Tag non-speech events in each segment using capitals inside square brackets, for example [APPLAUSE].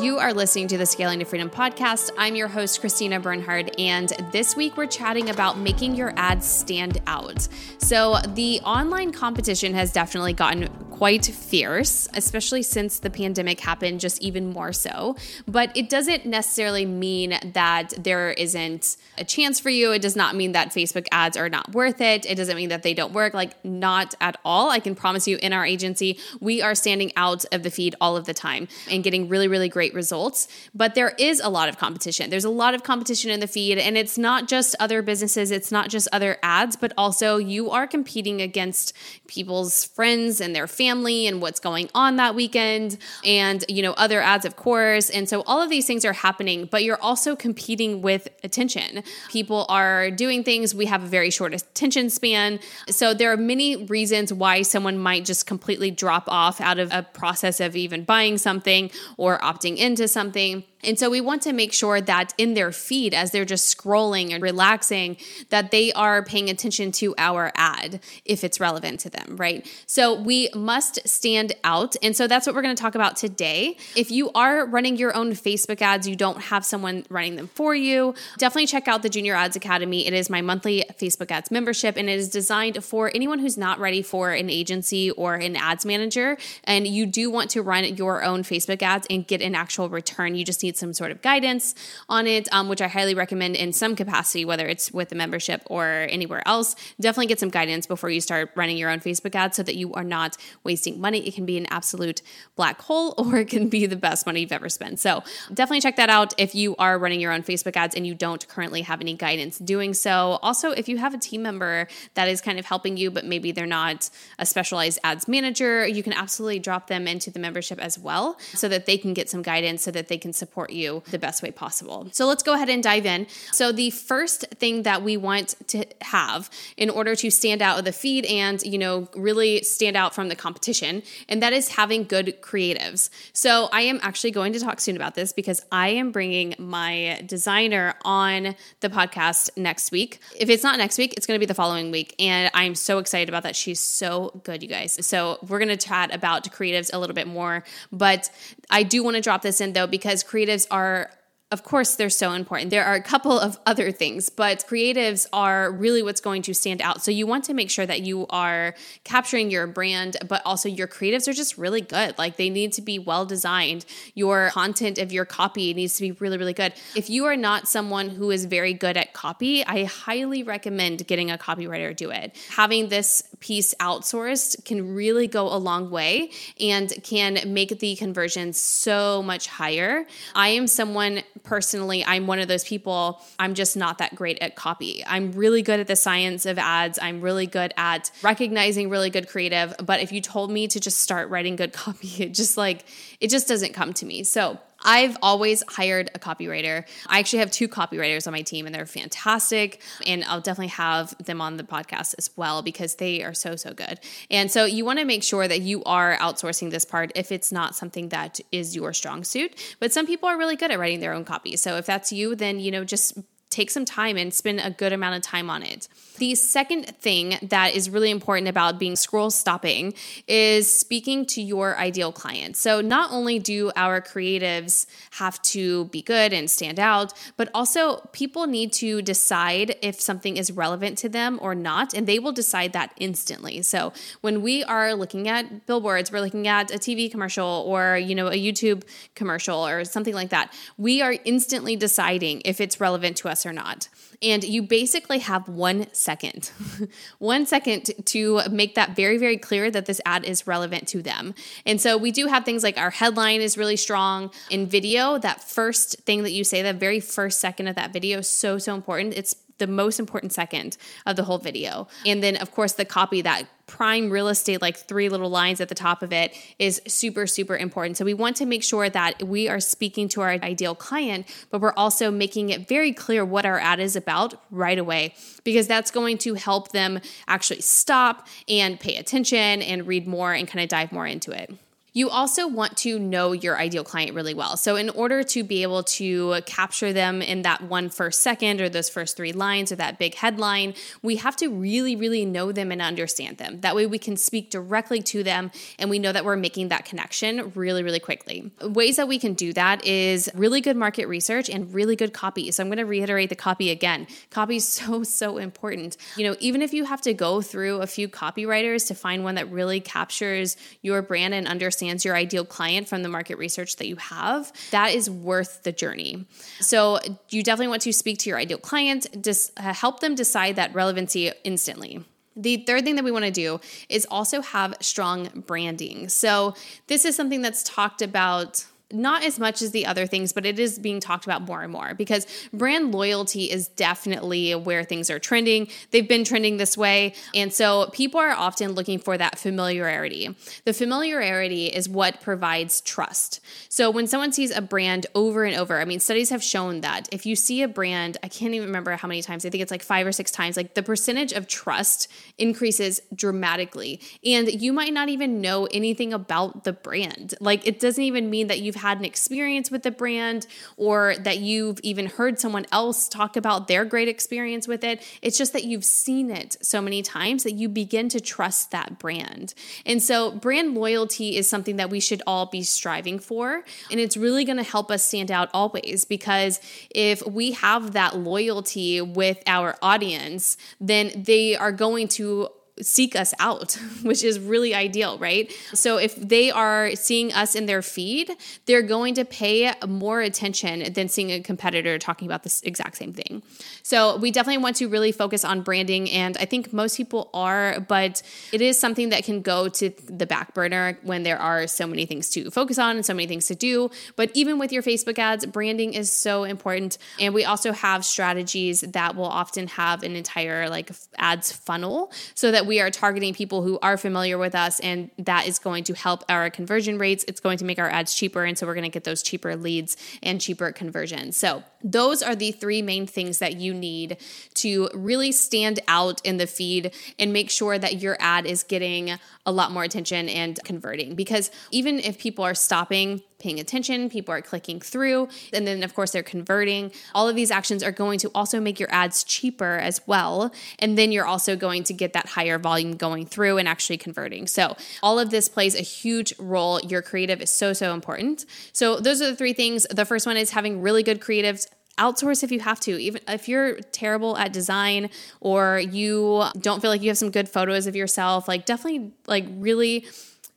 You are listening to the Scaling to Freedom podcast. I'm your host, Christina Bernhard, and this week we're chatting about making your ads stand out. So, the online competition has definitely gotten quite fierce, especially since the pandemic happened, just even more so. But it doesn't necessarily mean that there isn't a chance for you. It does not mean that Facebook ads are not worth it. It doesn't mean that they don't work, like, not at all. I can promise you, in our agency, we are standing out of the feed all of the time and getting really, really great results. But there is a lot of competition. There's a lot of competition in the feed, and it's not just other businesses, it's not just other ads, but also you are competing against people's friends and their family family and what's going on that weekend and you know other ads of course. And so all of these things are happening but you're also competing with attention. People are doing things. We have a very short attention span. So there are many reasons why someone might just completely drop off out of a process of even buying something or opting into something and so we want to make sure that in their feed, as they're just scrolling and relaxing, that they are paying attention to our ad if it's relevant to them, right? So we must stand out. And so that's what we're going to talk about today. If you are running your own Facebook ads, you don't have someone running them for you, definitely check out the Junior Ads Academy. It is my monthly Facebook ads membership, and it is designed for anyone who's not ready for an agency or an ads manager. And you do want to run your own Facebook ads and get an actual return. You just need need some sort of guidance on it, um, which I highly recommend in some capacity, whether it's with the membership or anywhere else. Definitely get some guidance before you start running your own Facebook ads so that you are not wasting money. It can be an absolute black hole [LAUGHS] or it can be the best money you've ever spent. So definitely check that out if you are running your own Facebook ads and you don't currently have any guidance doing so. Also, if you have a team member that is kind of helping you, but maybe they're not a specialized ads manager, you can absolutely drop them into the membership as well so that they can get some guidance so that they can support support you the best way possible. So let's go ahead and dive in. So, the first thing that we want to have in order to stand out of the feed and, you know, really stand out from the competition, and that is having good creatives. So, I am actually going to talk soon about this because I am bringing my designer on the podcast next week. If it's not next week, it's going to be the following week. And I'm so excited about that. She's so good, you guys. So, we're going to chat about creatives a little bit more. But I do want to drop this in though, because creatives creatives are of course, they're so important. There are a couple of other things, but creatives are really what's going to stand out. So you want to make sure that you are capturing your brand, but also your creatives are just really good. Like they need to be well designed. Your content of your copy needs to be really, really good. If you are not someone who is very good at copy, I highly recommend getting a copywriter do it. Having this piece outsourced can really go a long way and can make the conversions so much higher. I am someone personally, I'm one of those people, I'm just not that great at copy. I'm really good at the science of ads. I'm really good at recognizing really good creative. But if you told me to just start writing good [LAUGHS] copy, it just like, it just doesn't come to me. So I've always hired a copywriter. I actually have two copywriters on my team and they're fantastic. And I'll definitely have them on the podcast as well because they are so, so good. And so you want to make sure that you are outsourcing this part if it's not something that is your strong suit. But some people are really good at writing their own copy. So if that's you, then, you know, just take some time and spend a good amount of time on it. The second thing that is really important about being scroll stopping is speaking to your ideal client. So, not only do our creatives have to be good and stand out, but also people need to decide if something is relevant to them or not, and they will decide that instantly. So, when we are looking at billboards, we're looking at a TV commercial or, you know, a YouTube commercial or something like that, we are instantly deciding if it's relevant to us or not. And you basically have one second, [LAUGHS] one second to make that very, very clear that this ad is relevant to them. And so we do have things like our headline is really strong in video. That first thing that you say, the very first second of that video is so, so important. It's the most important second of the whole video. And then, of course, the copy that prime real estate, like three little lines at the top of it, is super, super important. So we want to make sure that we are speaking to our ideal client, but we're also making it very clear what our ad is about right away, because that's going to help them actually stop and pay attention and read more and kind of dive more into it. You also want to know your ideal client really well. So, in order to be able to capture them in that one first second or those first three lines or that big headline, we have to really, really know them and understand them. That way, we can speak directly to them and we know that we're making that connection really, really quickly. Ways that we can do that is really good market research and really good copy. So, I'm going to reiterate the copy again. Copy is [LAUGHS] so, so important. You know, even if you have to go through a few copywriters to find one that really captures your brand and understands understands your ideal client from the market research that you have, that is worth the journey. So you definitely want to speak to your ideal client, just uh, help them decide that relevancy instantly. The third thing that we want to do is also have strong branding. So, this is something that's talked about not as much as the other things, but it is being talked about more and more because brand loyalty is definitely where things are trending. They've been trending this way. And so people are often looking for that familiarity. The familiarity is what provides trust. So when someone sees a brand over and over, I mean, studies have shown that if you see a brand, I can't even remember how many times, I think it's like five or six times, like the percentage of trust increases dramatically. And you might not even know anything about the brand. Like it doesn't even mean that you've had an experience with the brand or that you've even heard someone else talk about their great experience with it. It's just that you've seen it so many times that you begin to trust that brand. And so, brand loyalty is something that we should all be striving for. And it's really going to help us stand out always because if we have that loyalty with our audience, then they are going to seek us out, [LAUGHS] which is really ideal, right? So if they are seeing us in their feed, they're going to pay more attention than seeing a competitor talking about this exact same thing. So we definitely want to really focus on branding and I think most people are, but it is something that can go to the back burner when there are so many things to focus on and so many things to do. But even with your Facebook ads, branding is so important. And we also have strategies that will often have an entire like ads funnel so that we are targeting people who are familiar with us, and that is going to help our conversion rates. It's going to make our ads cheaper, and so we're going to get those cheaper leads and cheaper conversions. So, those are the three main things that you need to really stand out in the feed and make sure that your ad is getting a lot more attention and converting. Because even if people are stopping, paying attention, people are clicking through, and then of course they're converting. All of these actions are going to also make your ads cheaper as well. And then you're also going to get that higher volume going through and actually converting. So all of this plays a huge role. Your creative is so, so important. So those are the three things. The first one is having really good creatives outsource if you have to even if you're terrible at design or you don't feel like you have some good photos of yourself like definitely like really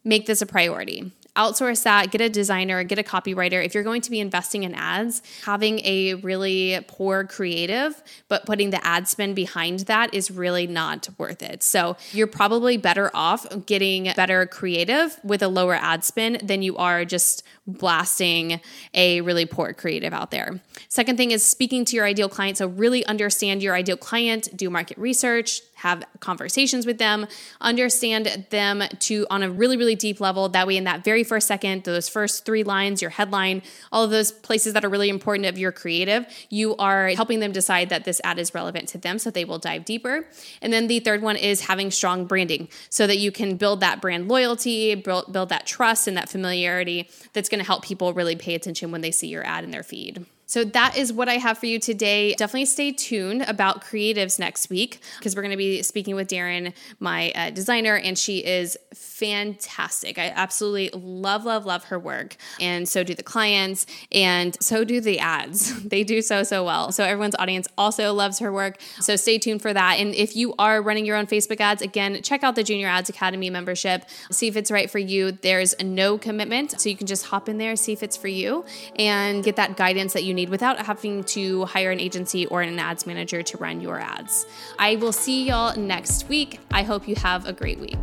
make this a priority outsource that, get a designer, get a copywriter. If you're going to be investing in ads, having a really poor creative, but putting the ad spend behind that is really not worth it. So you're probably better off getting better creative with a lower ad spend than you are just blasting a really poor creative out there. Second thing is speaking to your ideal client. So really understand your ideal client, do market research, have conversations with them, understand them to on a really, really deep level. That way, in that very first second, those first three lines, your headline, all of those places that are really important of your creative, you are helping them decide that this ad is relevant to them so they will dive deeper. And then the third one is having strong branding so that you can build that brand loyalty, build, build that trust and that familiarity that's going to help people really pay attention when they see your ad in their feed. So that is what I have for you today. Definitely stay tuned about creatives next week because we're going to be speaking with Darren, my uh, designer, and she is fantastic. I absolutely love, love, love her work. And so do the clients, and so do the ads. [LAUGHS] they do so, so well. So everyone's audience also loves her work. So stay tuned for that. And if you are running your own Facebook ads, again, check out the Junior Ads Academy membership. See if it's right for you. There's no commitment. So you can just hop in there, see if it's for you, and get that guidance that you need without having to hire an agency or an ads manager to run your ads. I will see y'all next week. I hope you have a great week.